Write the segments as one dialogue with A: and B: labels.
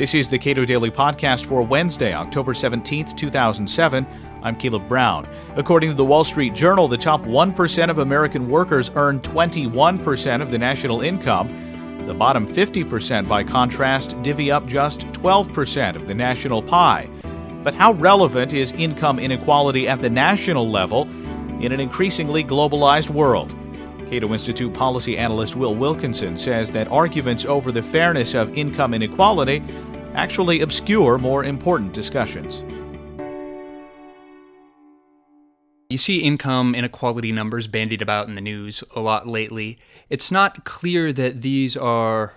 A: This is the Cato Daily Podcast for Wednesday, October 17th, 2007. I'm Caleb Brown. According to the Wall Street Journal, the top 1% of American workers earn 21% of the national income. The bottom 50%, by contrast, divvy up just 12% of the national pie. But how relevant is income inequality at the national level in an increasingly globalized world? Cato Institute policy analyst Will Wilkinson says that arguments over the fairness of income inequality actually obscure more important discussions.
B: You see income inequality numbers bandied about in the news a lot lately. It's not clear that these are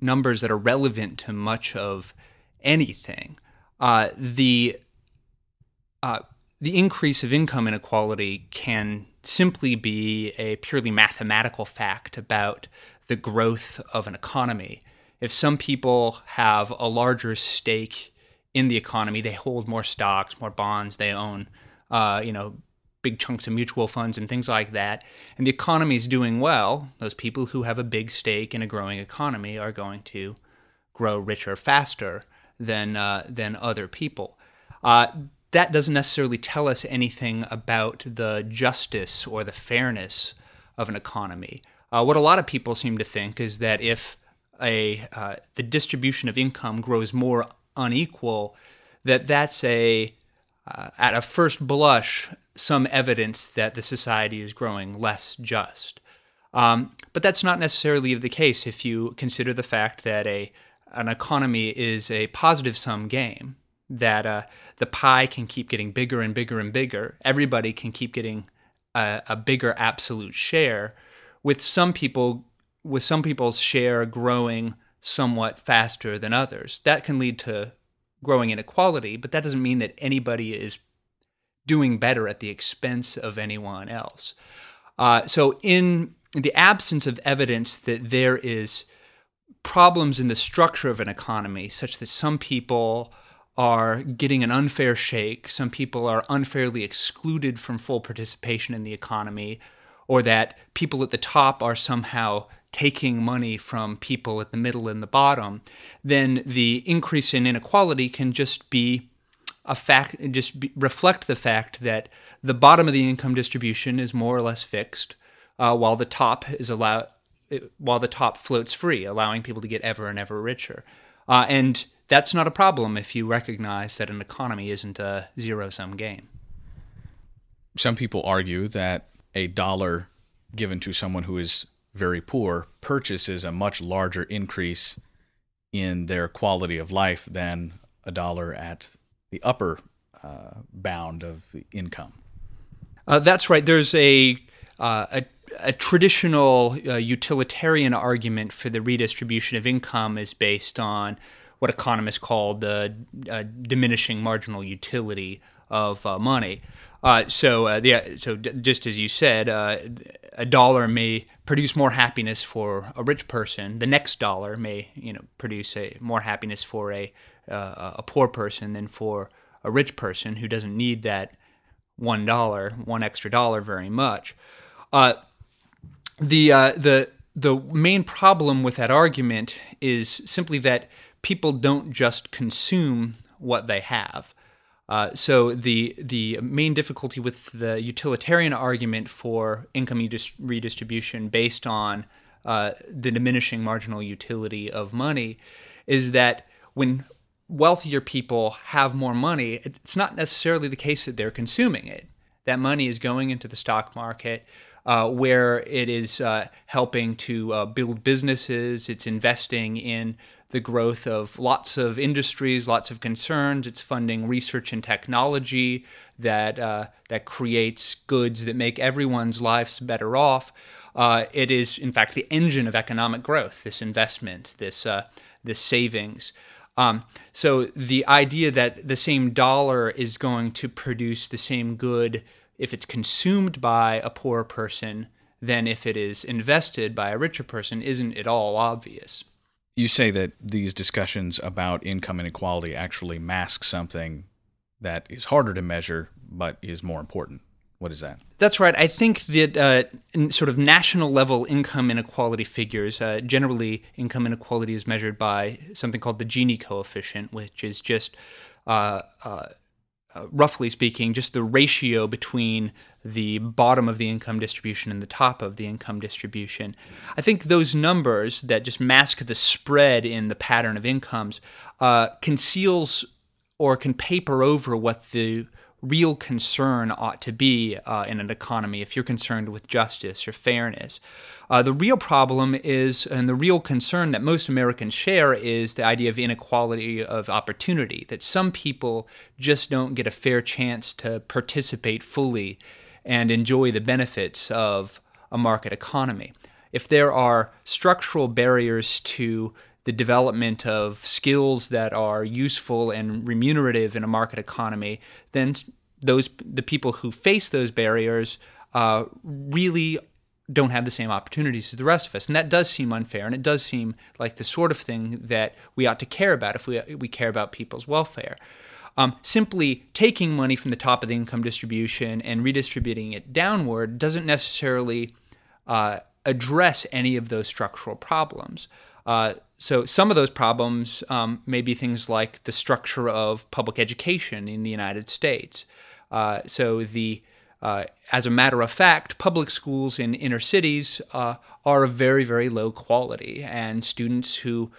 B: numbers that are relevant to much of anything. Uh, the uh, the increase of income inequality can simply be a purely mathematical fact about the growth of an economy if some people have a larger stake in the economy, they hold more stocks, more bonds, they own, uh, you know, big chunks of mutual funds and things like that, and the economy is doing well, those people who have a big stake in a growing economy are going to grow richer faster than uh, than other people. Uh, that doesn't necessarily tell us anything about the justice or the fairness of an economy. Uh, what a lot of people seem to think is that if a uh, the distribution of income grows more unequal, that that's a uh, at a first blush some evidence that the society is growing less just. Um, but that's not necessarily the case if you consider the fact that a an economy is a positive sum game. That uh, the pie can keep getting bigger and bigger and bigger. Everybody can keep getting a, a bigger absolute share, with some people with some people's share growing somewhat faster than others. That can lead to growing inequality, but that doesn't mean that anybody is doing better at the expense of anyone else. Uh, so, in the absence of evidence that there is problems in the structure of an economy, such that some people are getting an unfair shake, some people are unfairly excluded from full participation in the economy, or that people at the top are somehow taking money from people at the middle and the bottom, then the increase in inequality can just be a fact, just be, reflect the fact that the bottom of the income distribution is more or less fixed, uh, while the top is allowed, while the top floats free, allowing people to get ever and ever richer. Uh, and that's not a problem if you recognize that an economy isn't a zero sum game.
A: Some people argue that a dollar given to someone who is very poor purchases a much larger increase in their quality of life than a dollar at the upper uh, bound of income.
B: Uh, that's right. There's a, uh, a, a traditional uh, utilitarian argument for the redistribution of income is based on what economists call the uh, diminishing marginal utility of uh, money. Uh, so, so d- just as you said, a dollar may produce more happiness for a rich person. The next dollar may, you know, produce a more happiness for a a poor person than for a rich person who doesn't need that one dollar, one extra dollar very much. Uh, the uh, the the main problem with that argument is simply that people don't just consume what they have. Uh, so the the main difficulty with the utilitarian argument for income redistribution based on uh, the diminishing marginal utility of money is that when wealthier people have more money, it's not necessarily the case that they're consuming it. That money is going into the stock market. Uh, where it is uh, helping to uh, build businesses, it's investing in the growth of lots of industries, lots of concerns. It's funding research and technology that uh, that creates goods that make everyone's lives better off. Uh, it is, in fact, the engine of economic growth. This investment, this uh, this savings. Um, so the idea that the same dollar is going to produce the same good if it's consumed by a poor person than if it is invested by a richer person isn't at all obvious
A: you say that these discussions about income inequality actually mask something that is harder to measure but is more important. What is that?
B: That's right. I think that uh, sort of national level income inequality figures, uh, generally, income inequality is measured by something called the Gini coefficient, which is just, uh, uh, roughly speaking, just the ratio between the bottom of the income distribution and the top of the income distribution. I think those numbers that just mask the spread in the pattern of incomes uh, conceals or can paper over what the real concern ought to be uh, in an economy if you're concerned with justice or fairness. Uh, the real problem is, and the real concern that most Americans share, is the idea of inequality of opportunity, that some people just don't get a fair chance to participate fully and enjoy the benefits of a market economy. If there are structural barriers to the development of skills that are useful and remunerative in a market economy, then those the people who face those barriers uh, really don't have the same opportunities as the rest of us, and that does seem unfair, and it does seem like the sort of thing that we ought to care about if we we care about people's welfare. Um, simply taking money from the top of the income distribution and redistributing it downward doesn't necessarily uh, address any of those structural problems. Uh, so some of those problems um, may be things like the structure of public education in the United States. Uh, so the uh, as a matter of fact, public schools in inner cities uh, are of very, very low quality, and students who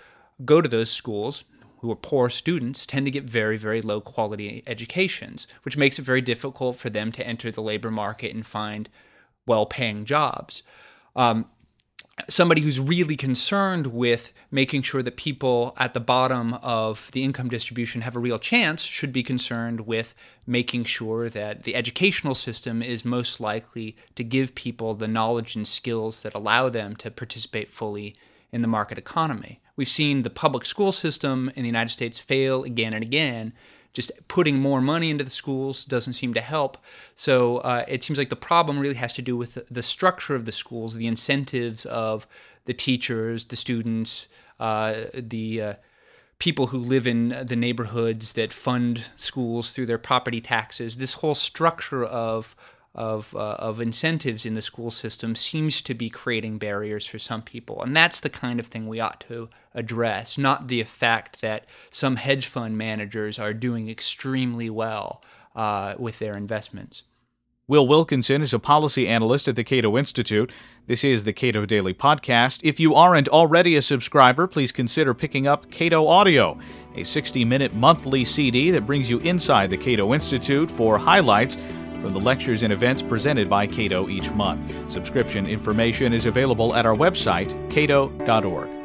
B: go to those schools, who are poor students, tend to get very, very low quality educations, which makes it very difficult for them to enter the labor market and find well paying jobs. Um, somebody who's really concerned with making sure that people at the bottom of the income distribution have a real chance should be concerned with making sure that the educational system is most likely to give people the knowledge and skills that allow them to participate fully in the market economy. We've seen the public school system in the United States fail again and again just putting more money into the schools doesn't seem to help. So uh, it seems like the problem really has to do with the structure of the schools, the incentives of the teachers, the students, uh, the uh, people who live in the neighborhoods that fund schools through their property taxes. This whole structure of of, uh, of incentives in the school system seems to be creating barriers for some people. And that's the kind of thing we ought to address, not the fact that some hedge fund managers are doing extremely well uh, with their investments.
A: Will Wilkinson is a policy analyst at the Cato Institute. This is the Cato Daily Podcast. If you aren't already a subscriber, please consider picking up Cato Audio, a 60 minute monthly CD that brings you inside the Cato Institute for highlights from the lectures and events presented by Cato each month. Subscription information is available at our website, cato.org.